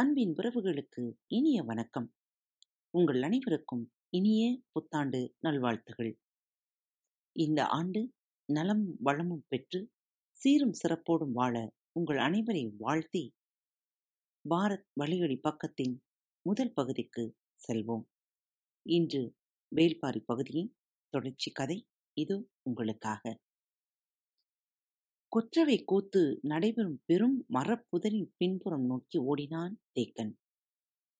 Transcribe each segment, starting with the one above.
அன்பின் உறவுகளுக்கு இனிய வணக்கம். உங்கள் அனைவருக்கும் இனிய புத்தாண்டு நல்வாழ்த்துகள். இந்த ஆண்டு நலம் வளமும் பெற்று சீரும் சிறப்போடும் வாழ உங்கள் அனைவரை வாழ்த்தி பாரத் வழியொலி பக்கத்தின் முதல் பகுதிக்கு செல்வோம். இன்று வேல்பாரி பகுதியின் தொடர்ச்சி கதை இது உங்களுக்காக. கொற்றவை கூத்து நடைபெறும் பெரும் மரப்புதரின் பின்புறம் நோக்கி ஓடினான் தேக்கன்.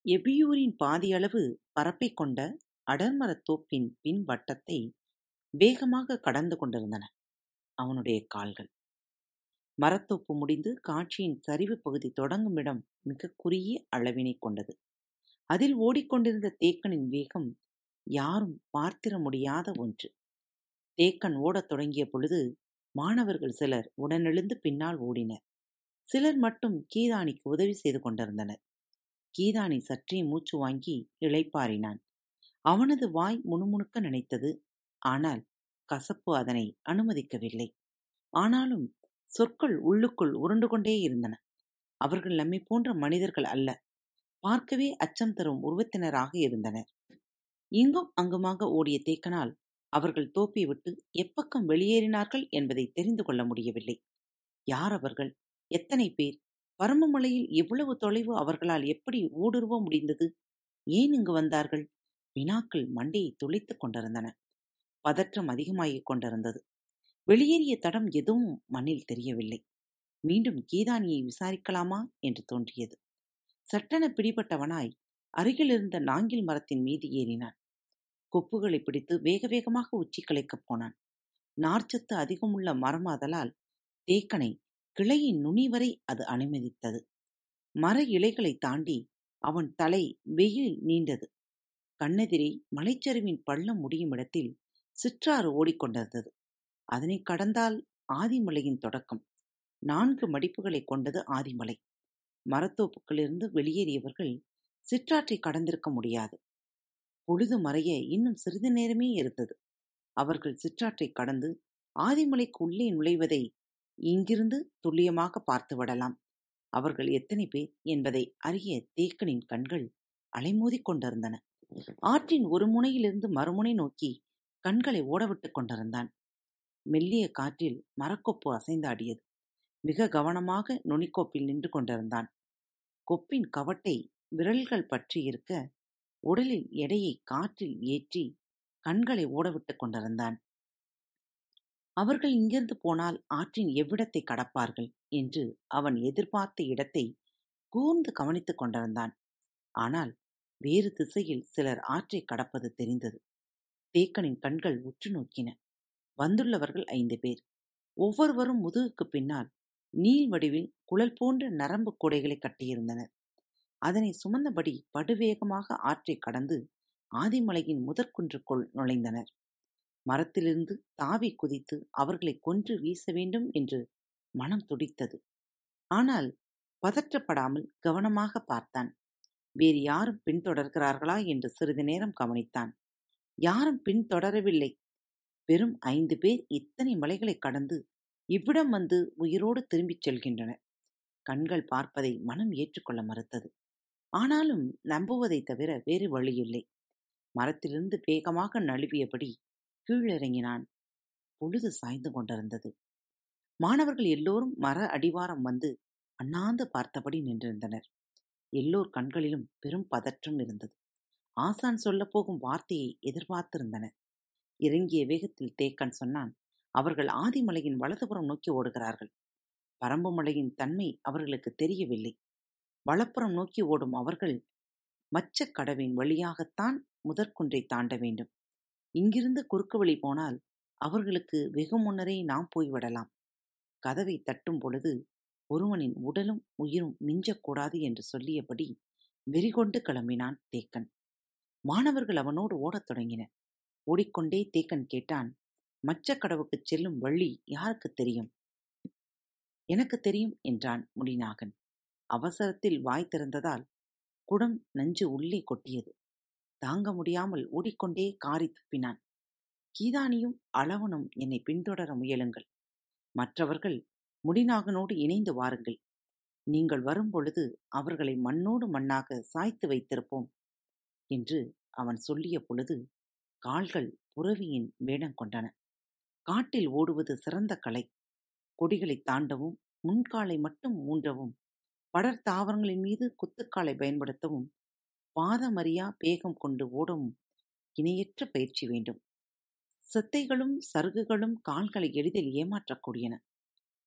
எபியூரின் பாதியளவு பரப்பைக் கொண்ட அடர்மரத் தோப்பின் பின் வட்டத்தை வேகமாக கடந்து கொண்டிருந்தன அவனுடைய கால்கள். மரத்தோப்பு முடிந்து காட்சியின் சரிவு பகுதி தொடங்கும் இடம் மிக குறுகிய அளவினை கொண்டது. அதில் ஓடிக்கொண்டிருந்த தேக்கனின் வேகம் யாரும் பார்த்திட முடியாத ஒன்று. தேக்கன் ஓடத் தொடங்கிய பொழுது மாணவர்கள் சிலர் உடனெழுந்து பின்னால் ஓடினர். சிலர் மட்டும் கீதானிக்கு உதவி செய்து கொண்டிருந்தனர். கீதானி சற்றே மூச்சு வாங்கி இளைப்பாறினான். அவனது வாய் முணுமுணுக்க நினைத்தது. ஆனால் கசப்பு அதனை அனுமதிக்கவில்லை. ஆனாலும் சொற்கள் உள்ளுக்குள் உருண்டு கொண்டே இருந்தன. அவர்கள் நம்மை போன்ற மனிதர்கள் அல்ல. பார்க்கவே அச்சம் தரும் உருவத்தினராக இருந்தனர். இங்கும் அங்குமாக ஓடிய தேக்கனால் அவர்கள் தோப்பை விட்டு எப்பக்கம் வெளியேறினார்கள் என்பதை தெரிந்து கொள்ள முடியவில்லை. யார் அவர்கள்? எத்தனை பேர்? பருமமலையில் இவ்வளவு தொலைவு அவர்களால் எப்படி ஊடுருவ முடிந்தது? ஏன் இங்கு வந்தார்கள்? வினாக்கள் மண்டையை துளைத்துக் கொண்டிருந்தன. பதற்றம் அதிகமாகிக் கொண்டிருந்தது. வெளியேறிய தடம் எதுவும் மண்ணில் தெரியவில்லை. மீண்டும் கீதானியை விசாரிக்கலாமா என்று தோன்றியது. சட்டென பிடிபட்டவனாய் அருகிலிருந்த நாங்கில் மரத்தின் மீது ஏறினான். கொப்புகளை பிடித்து வேக வேகமாக உச்சி கலைக்கப் போனான். நார்ச்சத்து அதிகமுள்ள மரமாதலால் தேக்கனை கிளையின் நுனி வரை அது அனுமதித்தது. மர இலைகளை தாண்டி அவன் தலை வெயில் நீண்டது. கண்ணெதிரே மலைச்சரிவின் பள்ளம் முடியும் இடத்தில் சிற்றாறு ஓடிக்கொண்டிருந்தது. அதனை கடந்தால் ஆதிமலையின் தொடக்கம். நான்கு மடிப்புகளை கொண்டது ஆதிமலை. மரத்தோப்புகளிலிருந்து வெளியேறியவர்கள் சிற்றாற்றை கடந்திருக்க முடியாது. பொழுது மறைய இன்னும் சிறிது நேரமே இருந்தது அவர்கள் சிற்றாற்றை கடந்து ஆதிமலைக்கு உள்ளே நுழைவதை இங்கிருந்து துல்லியமாக பார்த்து விடலாம். அவர்கள் எத்தனை பேர் என்பதை அறிய தேக்கனின் கண்கள் அலைமோதிக் கொண்டிருந்தன. ஆற்றின் ஒரு முனையிலிருந்து மறுமுனை நோக்கி கண்களை ஓடவிட்டுக் கொண்டிருந்தான். மெல்லிய காற்றில் மரக்கொப்பு அசைந்தாடியது. மிக கவனமாக நுனிக்கோப்பில் நின்று கொண்டிருந்தான். கொப்பின் கவட்டை விரல்கள் பற்றி இருக்க உடலில் எடையை காற்றில் ஏற்றி கண்களை ஓடவிட்டுக் கொண்டிருந்தான். அவர்கள் இங்கிருந்து போனால் ஆற்றின் எவ்விடத்தை கடப்பார்கள்? என்று அவன் எதிர்பார்த்த இடத்தை கூர்ந்து கவனித்துக் கொண்டிருந்தான். ஆனால் வேறு திசையில் சிலர் ஆற்றை கடப்பது தெரிந்தது. தேக்கனின் கண்கள் உற்று நோக்கின. வந்துள்ளவர்கள் ஐந்து பேர். ஒவ்வொருவரும் முதுகுக்கு பின்னால் நீள் வடிவில் குழல் போன்ற நரம்பு கொடைகளை கட்டியிருந்தனர். அதனை சுமந்தபடி படுவேகமாக ஆற்றை கடந்து ஆதிமலையின் முதற்குன்றுக்குள் நுழைந்தனர். மரத்திலிருந்து தாவி குதித்து அவர்களை கொன்று வீச வேண்டும் என்று மனம் துடித்தது. ஆனால் பதற்றப்படாமல் கவனமாக பார்த்தான். வேறு யாரும் பின்தொடர்கிறார்களா என்று சிறிது நேரம் கவனித்தான். யாரும் பின்தொடரவில்லை. வெறும் ஐந்து பேர் இத்தனை மலைகளை கடந்து இவ்விடம் வந்து உயிரோடு திரும்பிச் செல்கின்றனர். கண்கள் பார்ப்பதை மனம் ஏற்றுக்கொள்ள மறுத்தது. ஆனாலும் நம்புவதைத் தவிர வேறு வழியில்லை. மரத்திலிருந்து வேகமாக நழுவியபடி கீழிறங்கினான். பொழுது சாய்ந்து கொண்டிருந்தது. மாணவர்கள் எல்லோரும் மர அடிவாரம் வந்து அண்ணாந்து பார்த்தபடி நின்றிருந்தனர். எல்லோர் கண்களிலும் பெரும் பதற்றம் இருந்தது. ஆசான் சொல்லப்போகும் வார்த்தையை எதிர்பார்த்திருந்தனர். இறங்கிய வேகத்தில் தேக்கன் சொன்னான் அவர்கள் ஆதிமலையின் வலதுபுறம் நோக்கி ஓடுகிறார்கள். பரம்பு மலையின் தன்மை அவர்களுக்கு தெரியவில்லை. வலப்புறம் நோக்கி ஓடும் அவர்கள் மச்சக் கடவின் வழியாகத்தான் முதற்குன்றை தாண்ட வேண்டும். இங்கிருந்து குறுக்கு வழி போனால் அவர்களுக்கு வெகு முன்னரே நாம் போய்விடலாம் கதவை தட்டும் பொழுது ஒருவனின் உடலும் உயிரும் மிஞ்சக்கூடாது என்று சொல்லியபடி வெறிகொண்டு கிளம்பினான் தேக்கன். மாணவர்கள் அவனோடு ஓடத் தொடங்கினர். ஓடிக்கொண்டே தேக்கன் கேட்டான் மச்சக்கடவுக்குச் செல்லும் வழி யாருக்கு தெரியும்? எனக்கு தெரியும் என்றான் முடிநாகன் அவசரத்தில் வாய் திறந்ததால் குடம் நஞ்சு உள்ளே கொட்டியது. தாங்க முடியாமல் ஓடிக்கொண்டே காரி துப்பினான். கீதானியும் அளவனும் என்னை பின்தொடர முயலுங்கள். மற்றவர்கள் முடிநாகனோடு இணைந்து வாருங்கள். நீங்கள் வரும்பொழுது அவர்களை மண்ணோடு மண்ணாக சாய்த்து வைத்திருப்போம் என்று அவன் சொல்லிய பொழுது கால்கள் புறவியின் வேடம் கொண்டன. காட்டில் ஓடுவது சிறந்த கலை. கொடிகளை தாண்டவும் முன்காலை மட்டும் ஊன்றவும் படர் தாவரங்களின் மீது குத்துக்காலை பயன்படுத்தவும் பாதமறியா வேகம் கொண்டு ஓடவும் இணையற்ற பயிற்சி வேண்டும். செத்தைகளும் சருகுகளும் கால்களை எளிதில் ஏமாற்றக்கூடியன.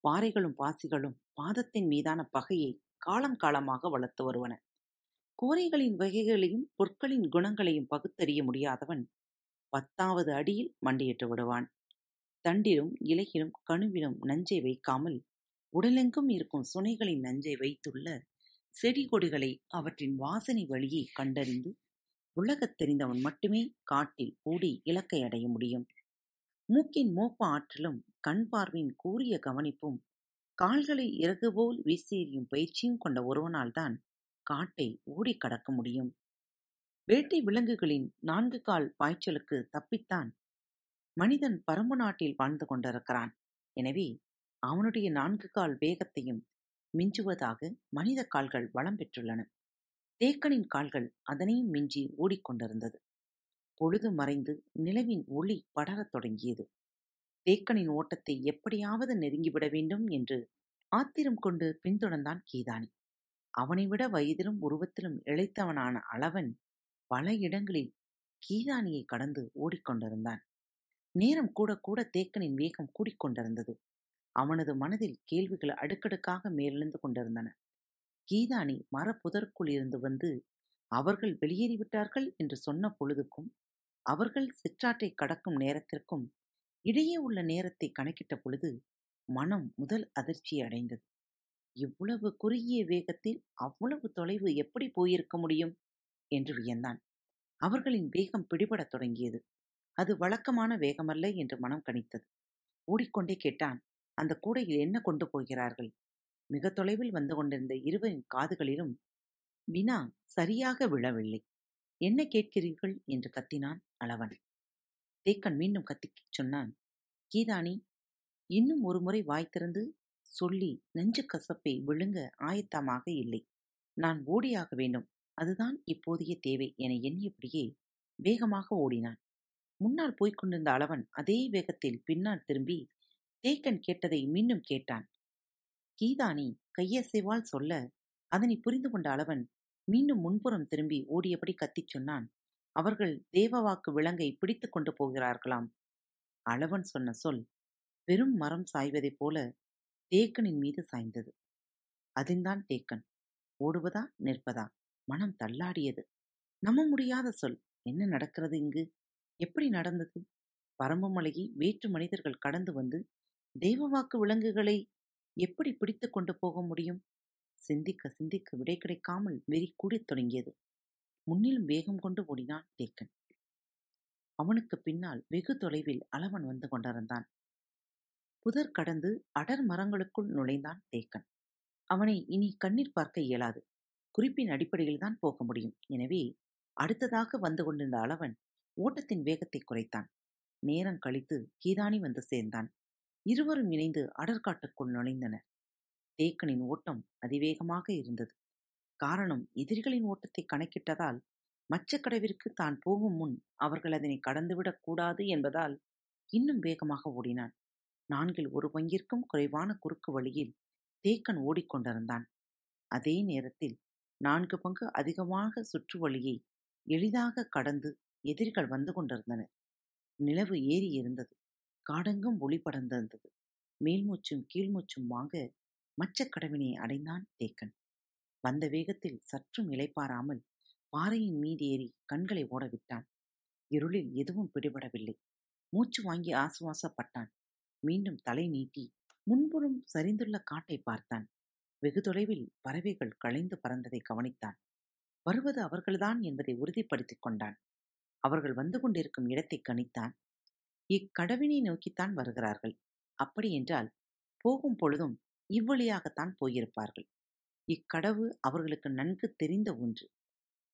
பாறைகளும் பாசிகளும் பாதத்தின் மீதான பகையை காலம் காலமாக வளர்த்து வருவன. கோரைகளின் வகைகளையும் பொற்களின் குணங்களையும் பகுத்தறிய முடியாதவன் பத்தாவது அடியில் மண்டியிட்டு விடுவான். தண்டிலும் இலையிலும் கணுவிலும் நஞ்சை வைக்காமல் உடலெங்கும் இருக்கும் சுனைகளின் நஞ்சை வைத்துள்ள செடி கொடிகளை அவற்றின் வாசனை வழியை கண்டறிந்து உலகத் தெரிந்தவன் மட்டுமே காட்டில் கூடி இலக்கை அடைய முடியும். மூக்கின் மோப்ப ஆற்றலும் கண் பார்வையின் கூறிய கவனிப்பும் கால்களை இறகு போல் வீசியறியும் பயிற்சியும் கொண்ட ஒருவனால்தான் காட்டை ஓடி கடக்க முடியும். வேட்டை விலங்குகளின் நான்கு கால் பாய்ச்சலுக்கு தப்பித்தான் மனிதன் பரம்பு நாட்டில் வாழ்ந்து கொண்டிருக்கிறான். எனவே அவனுடைய நான்கு கால் வேகத்தையும் மிஞ்சுவதாக மனித கால்கள் வளம் பெற்றுள்ளன. தேக்கனின் கால்கள் அதனையும் மிஞ்சி ஓடிக்கொண்டிருந்தது. பொழுது மறைந்து நிலவின் ஒளி படரத் தொடங்கியது. தேக்கனின் ஓட்டத்தை எப்படியாவது நெருங்கிவிட வேண்டும் என்று ஆத்திரம் கொண்டு பின்தொடர்ந்தான் கீதானி. அவனை விட வயதிலும் உருவத்திலும் இழைத்தவனான அளவன் பல இடங்களில் கீதானியை கடந்து ஓடிக்கொண்டிருந்தான். நேரம் கூட கூட தேக்கனின் வேகம் கூடிக்கொண்டிருந்தது. அவனது மனதில் கேள்விகள் அடுக்கடுக்காக மேலெழுந்து கொண்டிருந்தன. கீதானி மரப்புதற்குள் இருந்து வந்து அவர்கள் வெளியேறிவிட்டார்கள் என்று சொன்ன பொழுதுக்கும் அவர்கள் சிற்றாற்றை கடக்கும் நேரத்திற்கும் இடையே உள்ள நேரத்தை கணக்கிட்ட பொழுது மனம் முதல் அதிர்ச்சி அடைந்தது. இவ்வளவு குறுகிய வேகத்தில் அவ்வளவு தொலைவு எப்படி போயிருக்க முடியும்? என்று வியந்தான். அவர்களின் வேகம் பிடிபடத் தொடங்கியது. அது வழக்கமான வேகமல்ல? என்று மனம் கணித்தது. ஓடிக்கொண்டே கேட்டான் அந்த கூடையில் என்ன கொண்டு போகிறார்கள்? மிக தொலைவில் வந்து கொண்டிருந்த இருவரின் காதுகளிலும் வினா சரியாக விழவில்லை. என்ன கேட்கிறீர்கள்? என்று கத்தினான் அளவன். தேக்கன் மீண்டும் கத்திச் சொன்னான் கீதானி இன்னும் ஒரு முறை வாய் திறந்து சொல்லி நெஞ்சு கசப்பை விழுங்க ஆயத்தமாக இல்லை. நான் ஓடியாக வேண்டும். அதுதான் இப்போதைய தேவை என எண்ணியபடியே வேகமாக ஓடினான். முன்னால் போய்க் கொண்டிருந்த அளவன் அதே வேகத்தில் பின்னால் திரும்பி தேக்கன் கேட்டதை மீண்டும் கேட்டான். கீதானி கையசைவால் சொல்ல. அதனை புரிந்து கொண்ட அளவன் மீண்டும் முன்புறம் திரும்பி ஓடியபடி கத்திச் சொன்னான். அவர்கள் தேவவாக்கு விலங்கை பிடித்துக் கொண்டு போகிறார்களாம். அளவன் சொன்ன சொல் வெறும் மரம் சாய்வதைப் போல தேக்கனின் மீது சாய்ந்தது. அதில்தான் தேக்கன். ஓடுவதா நிற்பதா? மனம் தள்ளாடியது. நம்ப முடியாத சொல். என்ன நடக்கிறது இங்கு? எப்படி நடந்தது? பரம்பு மலையை வேற்று மனிதர்கள் கடந்து வந்து தெய்வவாக்கு விலங்குகளை எப்படி பிடித்து கொண்டு போக முடியும்? சிந்திக்க சிந்திக்க விடை கிடைக்காமல் வெறி கூடத் தொடங்கியது. முன்னிலும் வேகம் கொண்டு ஓடினான் தேக்கன். அவனுக்கு பின்னால் வெகு தொலைவில் அளவன் வந்து கொண்டிருந்தான். புதர் கடந்து அடர் மரங்களுக்குள் நுழைந்தான் தேக்கன். அவனை இனி கண்ணீர் பார்க்க இயலாது. குறிப்பின் அடிப்படையில் தான் போக முடியும். எனவே அடுத்ததாக வந்து கொண்டிருந்த அளவன் ஓட்டத்தின் வேகத்தை குறைத்தான். நேரம் கழித்து கீதானி வந்து சேர்ந்தான். இருவரும் இணைந்து அடற்காட்டுக்குள் நுழைந்தனர். தேக்கனின் ஓட்டம் அதிவேகமாக இருந்தது. காரணம் எதிரிகளின் ஓட்டத்தை கணக்கிட்டதால் மச்சக்கடவிற்கு தான் போகும் முன் அவர்கள் அதனை கடந்துவிடக் கூடாது என்பதால் இன்னும் வேகமாக ஓடினான். நான்கில் ஒரு பங்கிற்கும் குறைவான குறுக்கு வழியில் தேக்கன் ஓடிக்கொண்டிருந்தான். அதே நேரத்தில் நான்கு பங்கு அதிகமாக சுற்று வழியை எளிதாக கடந்து எதிரிகள் வந்து கொண்டிருந்தனர். நிலவு ஏறி இருந்தது. காடெங்கும் ஒளி படர்ந்திருந்தது மேல்மூச்சும் கீழ்மூச்சும் வாங்க மச்சக்கடவினை அடைந்தான் தேக்கன். வந்த வேகத்தில் சற்றும் இலைப்பாராமல் பாறையின் மீது ஏறி கண்களை ஓடவிட்டான். இருளில் எதுவும் பிடிபடவில்லை. மூச்சு வாங்கி ஆசுவாசப்பட்டான். மீண்டும் தலை நீட்டி முன்புறம் சரிந்துள்ள காட்டை பார்த்தான். வெகு தொலைவில் பறவைகள் களைந்து பறந்ததை கவனித்தான். வருவது அவர்கள்தான் என்பதை உறுதிப்படுத்திக் கொண்டான். அவர்கள் வந்து கொண்டிருக்கும் இடத்தை கணித்தான். இக்கடவினை நோக்கித்தான் வருகிறார்கள். அப்படியென்றால் போகும் பொழுதும் இவ்வழியாகத்தான் போயிருப்பார்கள். இக்கடவு அவர்களுக்கு நன்கு தெரிந்த ஒன்று.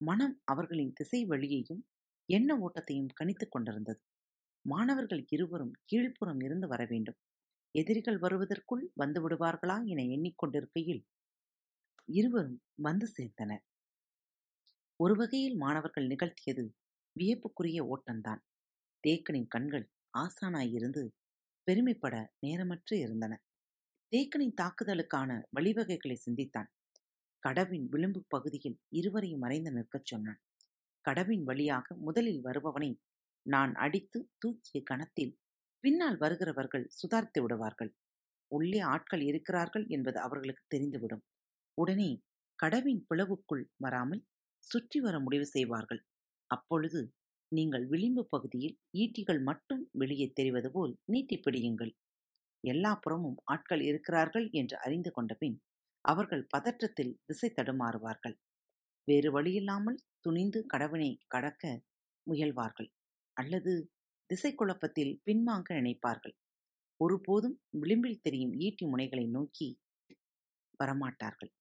மனம் அவர்களின் திசை வழியையும் எண்ண ஓட்டத்தையும் கணித்துக் கொண்டிருந்தது. மாணவர்கள் இருவரும் கீழ்ப்புறம் இருந்து வர வேண்டும். எதிரிகள் வருவதற்குள் வந்து விடுவார்களா என எண்ணிக்கொண்டிருக்கையில் இருவரும் வந்து சேர்ந்தனர். ஒரு வகையில் மாணவர்கள் நிகழ்த்தியது வியப்புக்குரிய ஓட்டம்தான். தேக்கனின் கண்கள் ஆசானாயிருந்து பெருமைப்பட நேரமற்று இருந்தன. தேக்கனின் தாக்குதலுக்கான வழிவகைகளை சிந்தித்தான். கடவின் விளிம்பு பகுதியில் இருவரையும் மறைந்து நிற்கச் சொன்னான். கடவின் வழியாக முதலில் வருபவனை நான் அடித்து தூக்கிய கணத்தில் பின்னால் வருகிறவர்கள் சுதாரித்து விடுவார்கள். உள்ளே ஆட்கள் இருக்கிறார்கள் என்பது அவர்களுக்கு தெரிந்துவிடும். உடனே கடவின் பிளவுக்குள் வராமல் சுற்றி வர முடிவு செய்வார்கள். அப்பொழுது நீங்கள் விளிம்பு பகுதியில் ஈட்டிகள் மட்டும் வெளியே தெரிவது போல் நீட்டி பிடியுங்கள். எல்லா புறமும் ஆட்கள் இருக்கிறார்கள் என்று அறிந்து கொண்ட பின் அவர்கள் பதற்றத்தில் திசை தடுமாறுவார்கள். வேறு வழியில்லாமல் துணிந்து கடவினை கடக்க முயல்வார்கள் அல்லது திசை குழப்பத்தில் பின்வாங்க நினைப்பார்கள். ஒருபோதும் விளிம்பில் தெரியும் ஈட்டி முனைகளை நோக்கி வரமாட்டார்கள்.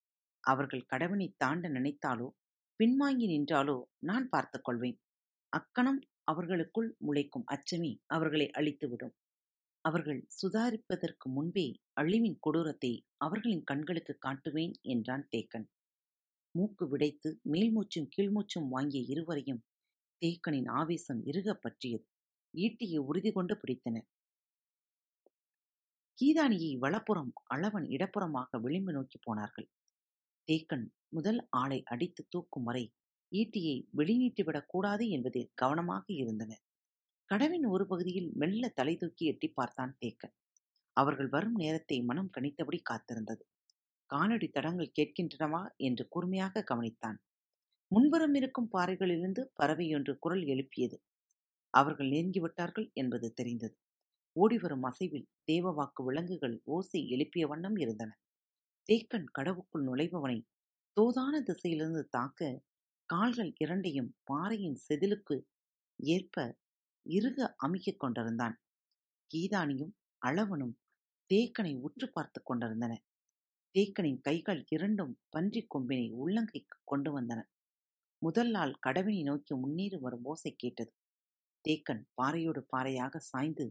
அவர்கள் கடவினை தாண்ட நினைத்தாலோ பின்வாங்கி நின்றாலோ நான் பார்த்துக் கொள்வேன். அக்கணம் அவர்களுக்குள் முளைக்கும் அச்சமே அவர்களை அழித்துவிடும். அவர்கள் சுதாரிப்பதற்கு முன்பே அழிவின் கொடூரத்தை அவர்களின் கண்களுக்கு காட்டுவேன் என்றான் தேக்கன். மூக்கு விடைத்து மேல்மூச்சும் கீழ்மூச்சும் வாங்கிய இருவரையும் தேக்கனின் ஆவேசம் இறுகப் பற்றியது. ஈட்டியை உறுதி கொண்டு பிடித்தனர் கீதானியை வலப்புறம் அளவன் இடப்புறமாக விளிம்பு நோக்கி போனார்கள். தேக்கன் முதல் ஆளை அடித்து தூக்கும் வரை ஈட்டியை வெளிநீட்டிவிடக் கூடாது என்பதில் கவனமாக இருந்தனர் கடவின் ஒரு பகுதியில் மெல்ல தலை தூக்கி எட்டி பார்த்தான் தேக்கன். அவர்கள் வரும் நேரத்தை மனம் கணித்தபடி காத்திருந்தது. காலடி தடங்கள் கேட்கின்றனவா என்று கூர்மையாக கவனித்தான். முன்புறம் இருக்கும் பாறைகளிலிருந்து பறவையொன்று குரல் எழுப்பியது. அவர்கள் நெருங்கிவிட்டார்கள் என்பது தெரிந்தது. ஓடிவரும் அசைவில் தேவவாக்கு விலங்குகள் ஓசை எழுப்பிய வண்ணம் இருந்தன. தேக்கன் கடவுக்குள் நுழைபவனை தோதான திசையிலிருந்து தாக்க கால்கள் இரண்டையும் பாறையின் செதிலுக்கு ஏற்ப இறுக அமுக்கிக் கொண்டிருந்தான். கீதானியும் அளவனும் தேக்கனை உற்று பார்த்து கொண்டிருந்தன. தேக்கனின் கைகள் இரண்டும் பன்றி கொம்பினை உள்ளங்கைக்கு கொண்டு வந்தன. முதல் நாள் கடவினை நோக்கி முன்னேறி வரும் ஓசை கேட்டது. தேக்கன் பாறையோடு பாறையாக சாய்ந்து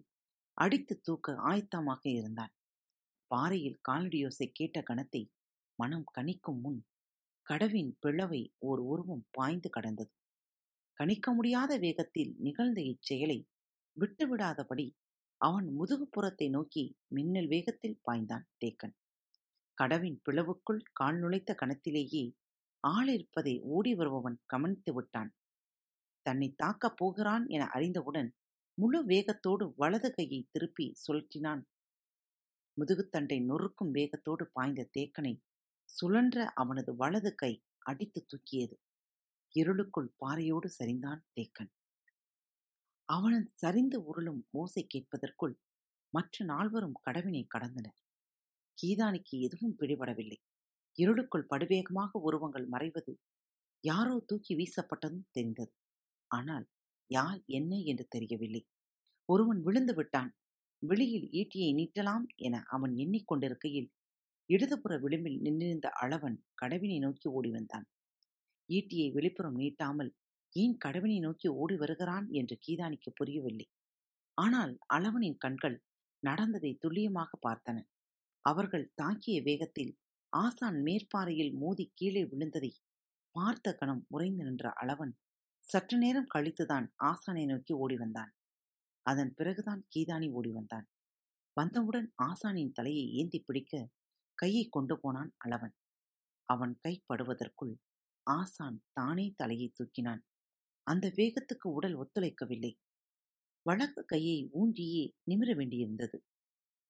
அடித்து தூக்க ஆயத்தமாக இருந்தான். பாறையில் காலடியோசை கேட்ட கணத்தை மனம் கணிக்கும் முன் கடவின் பிளவை ஓர் உருவம் பாய்ந்து கடந்தது. கணிக்க முடியாத வேகத்தில் நிகழ்ந்த இச்செயலை விட்டுவிடாதபடி அவன் முதுகுப்புறத்தை நோக்கி மின்னல் வேகத்தில் பாய்ந்தான் தேக்கன். கடவின் பிளவுக்குள் கால் நுழைத்த கணத்திலேயே ஆள் இருப்பதை ஓடி வருபவன் கவனித்து விட்டான். தன்னை தாக்கப் போகிறான் என அறிந்தவுடன் முழு வேகத்தோடு வலது கையை திருப்பி சுழற்றினான். முதுகுத்தண்டை நொறுக்கும் வேகத்தோடு பாய்ந்த தேக்கனை சுழன்ற அவனது வலது கை அடித்து தூக்கியது. இருளுக்குள் பாறையோடு சரிந்தான் தேக்கன். அவனது சரிந்து உருளும் ஓசை கேட்பதற்குள் மற்ற நால்வரும் கடவினை கடந்தனர். கீதானிக்கு எதுவும் பிடிபடவில்லை. இருளுக்குள் படுவேகமாக உருவங்கள் மறைவது யாரோ தூக்கி வீசப்பட்டதும் தெரிந்தது. ஆனால் யார் என்ன என்று தெரியவில்லை. ஒருவன் விழுந்து விட்டான். வெளியில் ஈட்டியை நீட்டலாம் என அவன் எண்ணிக்கொண்டிருக்கையில் இடதுபுற விளிம்பில் நின்றிருந்த அளவன் கடவினை நோக்கி ஓடி வந்தான். ஈட்டியை வெளிப்புறம் நீட்டாமல் ஏன் கடவினை நோக்கி ஓடி வருகிறான்? என்று கீதானிக்கு புரியவில்லை. ஆனால் அளவனின் கண்கள் நடந்ததை துல்லியமாக பார்த்தன. அவர்கள் தாக்கிய வேகத்தில் ஆசான் மேற்பாறையில் மோதி கீழே விழுந்ததை பார்த்த கணம் உறைந்து நின்ற அளவன் சற்று நேரம் கழித்துதான் ஆசானை நோக்கி ஓடி வந்தான். அதன் பிறகுதான் கீதானி ஓடி வந்தான். வந்தவுடன் ஆசானின் தலையை ஏந்தி பிடிக்க கையை கொண்டு போனான் அளவன். அவன் கைப்படுவதற்குள் ஆசான் தானே தலையை தூக்கினான். அந்த வேகத்துக்கு உடல் ஒத்துழைக்கவில்லை. வழக்கு கையை ஊன்றியே நிமிர வேண்டியிருந்தது.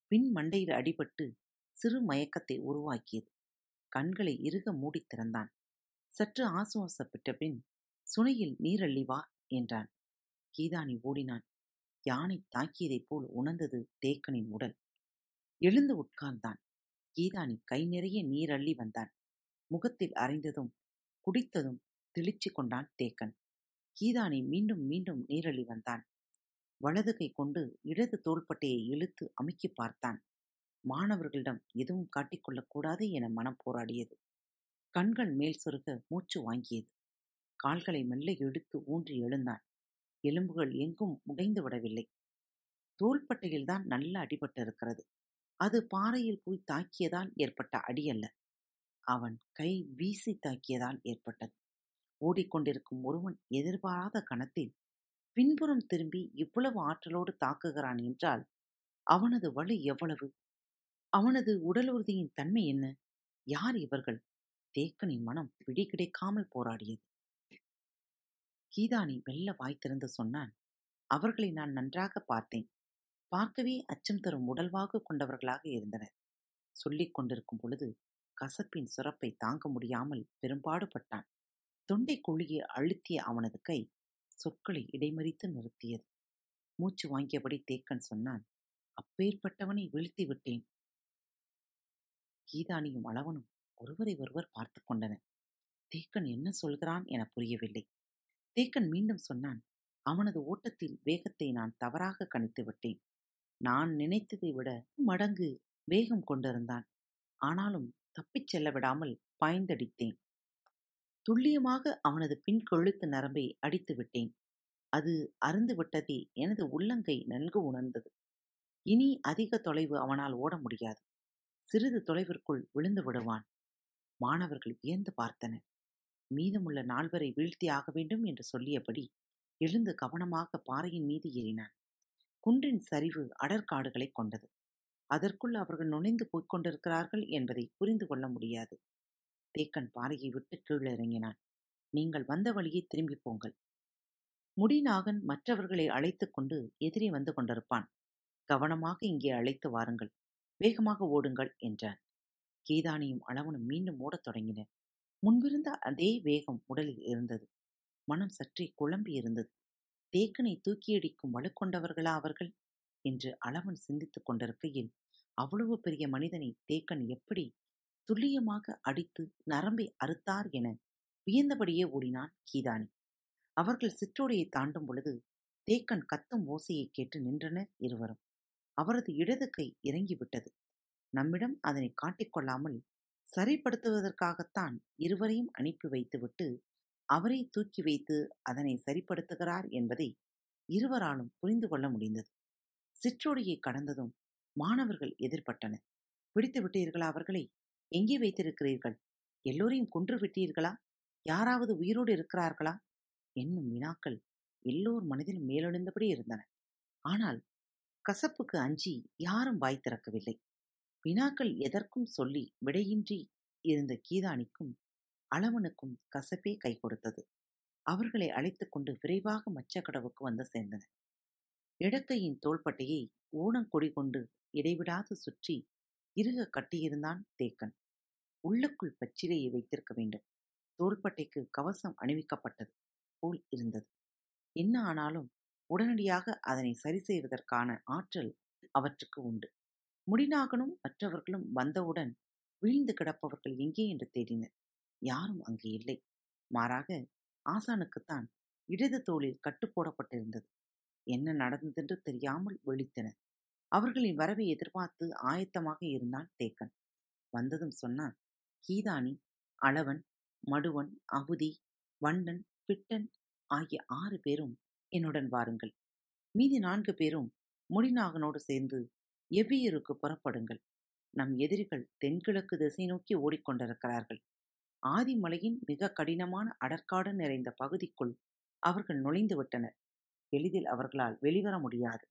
பின் மண்டையில் அடிபட்டு சிறு மயக்கத்தை உருவாக்கியது. கண்களை இறுக மூடித் திறந்தான். சற்று ஆசுவாசப்பட்ட பின் சுனையில் நீரள்ளி வா என்றான். கீதானி ஓடினான். யானை தாக்கியதைப் போல் உணர்ந்தது தேக்கனின் உடல். எழுந்து உட்கார்ந்தான். கீதானி கை நிறைய நீர் அள்ளி வந்தான். முகத்தில் அரைந்ததும் குடித்ததும் தெளிச்சு கொண்டான் தேக்கன். கீதானி மீண்டும் மீண்டும் நீரள்ளி வந்தான். வலது கை கொண்டு இடது தோள்பட்டையை இழுத்து அமுக்கி பார்த்தான். மாணவர்களிடம் எதுவும் காட்டிக்கொள்ளக்கூடாது என மனம் போராடியது. கண்கள் மேல் சொருக மூச்சு வாங்கியது. கால்களை மெல்ல எடுத்து ஊன்றி எழுந்தான். எலும்புகள் எங்கும் உடைந்து விடவில்லை. தோள்பட்டையில்தான் நல்ல அடிபட்டு இருக்கிறது அது பாறையில் போய் தாக்கியதால் ஏற்பட்ட அடி அல்ல. அவன் கை வீசி தாக்கியதால் ஏற்பட்டது. ஓடிக்கொண்டிருக்கும் ஒருவன் எதிர்பாராத கணத்தில் பின்புறம் திரும்பி இவ்வளவு ஆற்றலோடு தாக்குகிறான் என்றால் அவனது வலு எவ்வளவு? அவனது உடல் உறுதியின் தன்மை என்ன? யார் இவர்கள்? தேக்கனின் மனம் பிடி கிடைக்காமல் போராடியது. கீதானி மெல்ல வாய் திறந்து சொன்னான் அவர்களை நான் நன்றாக பார்த்தேன். பார்க்கவே அச்சம் தரும் உடல்வாகு கொண்டவர்களாக இருந்தனர். சொல்லிக் கொண்டிருக்கும் பொழுது கசப்பின் சுரப்பை தாங்க முடியாமல் பெரும்பாடுபட்டான். தொண்டை குழியை அழுத்திய அவனது கை சொற்களை இடைமறித்து நிறுத்தியது. மூச்சு வாங்கியபடி தேக்கன் சொன்னான் அப்பேற்பட்டவனை வீழ்த்தி விட்டேன். கீதானியும் அளவனும் ஒருவரை ஒருவர் பார்த்து கொண்டனர். தேக்கன் என்ன சொல்கிறான் என புரியவில்லை. தேக்கன் மீண்டும் சொன்னான் அவனது ஓட்டத்தில் வேகத்தை நான் தவறாக கணித்து விட்டேன். நான் நினைத்ததை விட மடங்கு வேகம் கொண்டிருந்தான். ஆனாலும் தப்பிச் செல்ல விடாமல் பாய்ந்தடித்தேன். துல்லியமாக அவனது பின் கொழுத்து நரம்பை அடித்து விட்டேன். அது அருந்து விட்டதை எனது உள்ளங்கை நன்கு உணர்ந்தது. இனி அதிக தொலைவு அவனால் ஓட முடியாது. சிறிது தொலைவிற்குள் விழுந்து விடுவான். மாணவர்கள் வியந்து பார்த்தனர். மீதமுள்ள நால்வரை வீழ்த்தி ஆக வேண்டும் என்று சொல்லியபடி எழுந்து கவனமாக பாறையின் மீது ஏறினான். குன்றின் சரிவு அடற்காடுகளை கொண்டது. அதற்குள் அவர்கள் நுழைந்து போய்க் கொண்டிருக்கிறார்கள் என்பதை புரிந்து கொள்ள முடியாது. தேக்கன் பாறையை விட்டு கீழே இறங்கினான். நீங்கள் வந்த வழியை திரும்பி போங்கள். முடிநாகன் மற்றவர்களை அழைத்துக் கொண்டு எதிரே வந்து கொண்டிருப்பான். கவனமாக இங்கே அழைத்து வாருங்கள். வேகமாக ஓடுங்கள் என்றான். கீதானியும் அளவனும் மீண்டும் ஓடத் தொடங்கின முன்பிருந்த அதே வேகம் உடலில் இருந்தது. மனம் சற்றே குழம்பி இருந்தது. தேக்கனை தூக்கியடிக்கும் வலுக்கொண்டவர்களா அவர்கள்? என்று அளவன் சிந்தித்துக் கொண்டிருக்கையில் அவ்வளவு பெரிய மனிதனை தேக்கன் எப்படி துல்லியமாக அடித்து நரம்பை அறுத்தார் என வியந்தபடியே ஓடினான் கீதானி. அவர்கள் சிற்றோடையை தாண்டும் பொழுது தேக்கன் கத்தும் ஓசையை கேட்டு நின்றனர் இருவரும். அவரது இடது கை இறங்கிவிட்டது. நம்மிடம் அதனை காட்டிக்கொள்ளாமல் சரிப்படுத்துவதற்காகத்தான் இருவரையும் அனுப்பி வைத்துவிட்டு அவரை தூக்கி வைத்து அதனை சரிப்படுத்துகிறார் என்பதை இருவராலும் புரிந்து கொள்ள முடிந்தது. சிற்றோடையை கடந்ததும் மாணவர்கள் எதிர்பட்டனர். பிடித்து விட்டீர்களா அவர்களை? எங்கே வைத்திருக்கிறீர்கள்? எல்லோரையும் கொன்று விட்டீர்களா? யாராவது உயிரோடு இருக்கிறார்களா? என்னும் வினாக்கள் எல்லோர் மனதிலும் மேலெழுந்தபடி இருந்தன. ஆனால் கசப்புக்கு அஞ்சி யாரும் வாய் திறக்கவில்லை. வினாக்கள் எதற்கும் சொல்லி விடையின்றி இருந்த கீதானிக்கும் அளவனுக்கும் கசப்பே கை கொடுத்தது. அவர்களை அழைத்துக் கொண்டு விரைவாக மச்சக்கடவுக்கு வந்து சேர்ந்தனர் இடக்கையின் தோள்பட்டையை ஊனங்கொடி கொண்டு இடைவிடாது சுற்றி இறுக கட்டியிருந்தான் தேக்கன். உள்ளுக்குள் பச்சிலையை வைத்திருக்க வேண்டும். தோள்பட்டைக்கு கவசம் அணிவிக்கப்பட்டது போல் இருந்தது. என்ன ஆனாலும் உடனடியாக அதனை சரி செய்வதற்கான ஆற்றல் அவற்றுக்கு உண்டு. முடிநாகனும் மற்றவர்களும் வந்தவுடன் வீழ்ந்து கிடப்பவர்கள் எங்கே என்று தேடினர். யாரும் அங்கு இல்லை. மாறாக ஆசானுக்குத்தான் இடது தோளில் கட்டு போடப்பட்டிருந்தது. என்ன நடந்ததென்று தெரியாமல் ஒழித்தன அவர்களின் வரவை எதிர்பார்த்து ஆயத்தமாக இருந்தான் தேக்கன். வந்ததும் சொன்னான் கீதானி அளவன் மடுவன் அவுதி வண்டன் பிட்டன் ஆகிய ஆறு பேரும் என்னுடன் வாருங்கள். மீதி நான்கு பேரும் முடிநாகனோடு சேர்ந்து எவ்வியூருக்கு புறப்படுங்கள். நம் எதிரிகள் தென்கிழக்கு திசை நோக்கி ஓடிக்கொண்டிருக்கிறார்கள். ஆதிமலையின் மிக கடினமான அடற்காடு நிறைந்த பகுதிக்குள் அவர்கள் நுழைந்து விட்டனர். எளிதில் அவர்களால் வெளிவர முடியாது.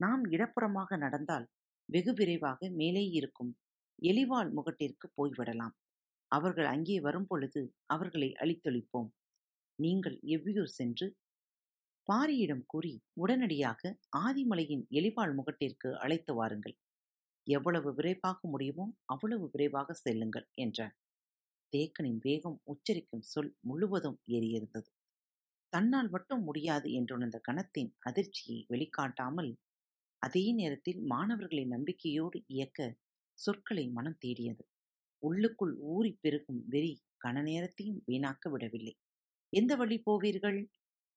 நாம் இடப்புறமாக நடந்தால் வெகு விரைவாக மேலே இருக்கும் எலிவாள் முகட்டிற்கு போய்விடலாம் அவர்கள் அங்கே வரும்பொழுது அவர்களை அழித்தொழிப்போம். நீங்கள் எவ்வியூர் சென்று பாரியிடம் கூறி உடனடியாக ஆதிமலையின் எலிவாள் முகட்டிற்கு அழைத்து வாருங்கள். எவ்வளவு விரைவாக முடியுமோ அவ்வளவு விரைவாக செல்லுங்கள் என்றான். தேக்கனின் வேகம் உச்சரிக்கும் சொல் முழுவதும் ஏறியிருந்தது. தன்னால் மட்டும் முடியாது என்றுணர்ந்த கணத்தின் அதிர்ச்சியை வெளிக்காட்டாமல் அதே நேரத்தில் மாணவர்களின் நம்பிக்கையோடு இயக்க சொற்களை மனம் தேடியது. உள்ளுக்குள் ஊறி பெருகும் வெறி கன நேரத்தையும் வீணாக்க விடவில்லை. எந்த வழி போவீர்கள்?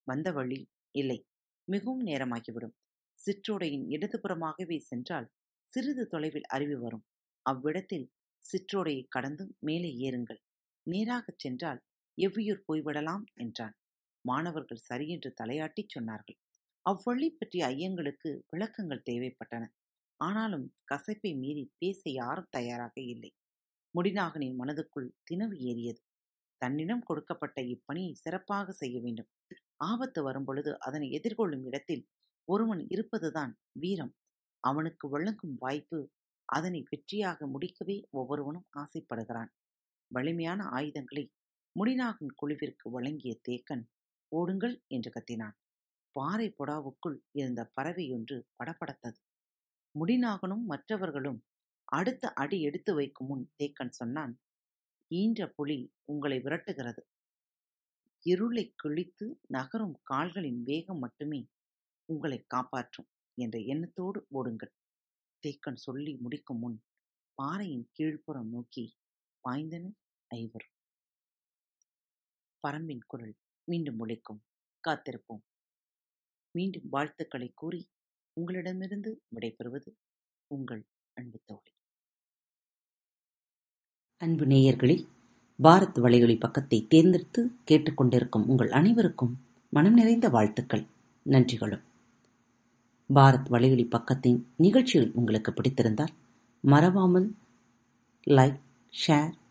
வந்த வழி இல்லை. மிகவும் நேரமாகிவிடும். சிற்றோடையின் இடதுபுறமாகவே சென்றால் சிறிது தொலைவில் அருவி வரும். அவ்விடத்தில் சிற்றோடையை கடந்து மேலே ஏறுங்கள். நேராகச் சென்றால் எவ்வியூர் போய்விடலாம் என்றான். மாணவர்கள் சரியென்று தலையாட்டிச் சொன்னார்கள். அவ்வழி பற்றிய ஐயங்களுக்கு விளக்கங்கள் தேவைப்பட்டன. ஆனாலும் கசப்பை மீறி பேச யாரும் தயாராக இல்லை. முடிநாகனின் மனதுக்குள் தினவு ஏறியது. தன்னிடம் கொடுக்கப்பட்ட இப்பணியை சிறப்பாக செய்ய வேண்டும். ஆபத்து வரும்பொழுது அதனை எதிர்கொள்ளும் இடத்தில் ஒருவன் இருப்பதுதான் வீரம். அவனுக்கு வழங்கும் வாய்ப்பு அதனை வெற்றியாக முடிக்கவே ஒவ்வொருவனும் ஆசைப்படுகிறான். வலிமையான ஆயுதங்களை முடிநாகன் குழுவிற்கு வழங்கிய தேக்கன் ஓடுங்கள் என்று கத்தினான். பாறை புடாவுக்குள் இருந்த பறவையொன்று படபடத்தது. முடிநாகனும் மற்றவர்களும் அடுத்த அடி எடுத்து வைக்கும் முன் தேக்கன் சொன்னான் ஈன்ற புலி உங்களை விரட்டுகிறது. இருளை கிழித்து நகரும் கால்களின் வேகம் மட்டுமே உங்களை காப்பாற்றும் என்ற எண்ணத்தோடு ஓடுங்கள். தேக்கன் சொல்லி முடிக்கும் முன் பாறையின் கீழ்ப்புறம் நோக்கி பாய்ந்தன. ஐவரும் பரம்பின் குரல் மீண்டும் ஒழிக்கும் காத்திருப்போம். மீண்டும் வாழ்த்துக்களை கூறி உங்களிடமிருந்து விடைபெறுவது உங்கள் அன்பு தோழி. அன்பு நேயர்களே பாரத் வலையொலி பக்கத்தை தேர்ந்தெடுத்து கேட்டுக்கொண்டிருக்கும் உங்கள் அனைவருக்கும் மனம் நிறைந்த வாழ்த்துக்கள் நன்றிகளும். பாரத் வலையொலி பக்கத்தின் நிகழ்ச்சிகள் உங்களுக்கு பிடித்திருந்தால் மறவாமல் லைக் ஷேர்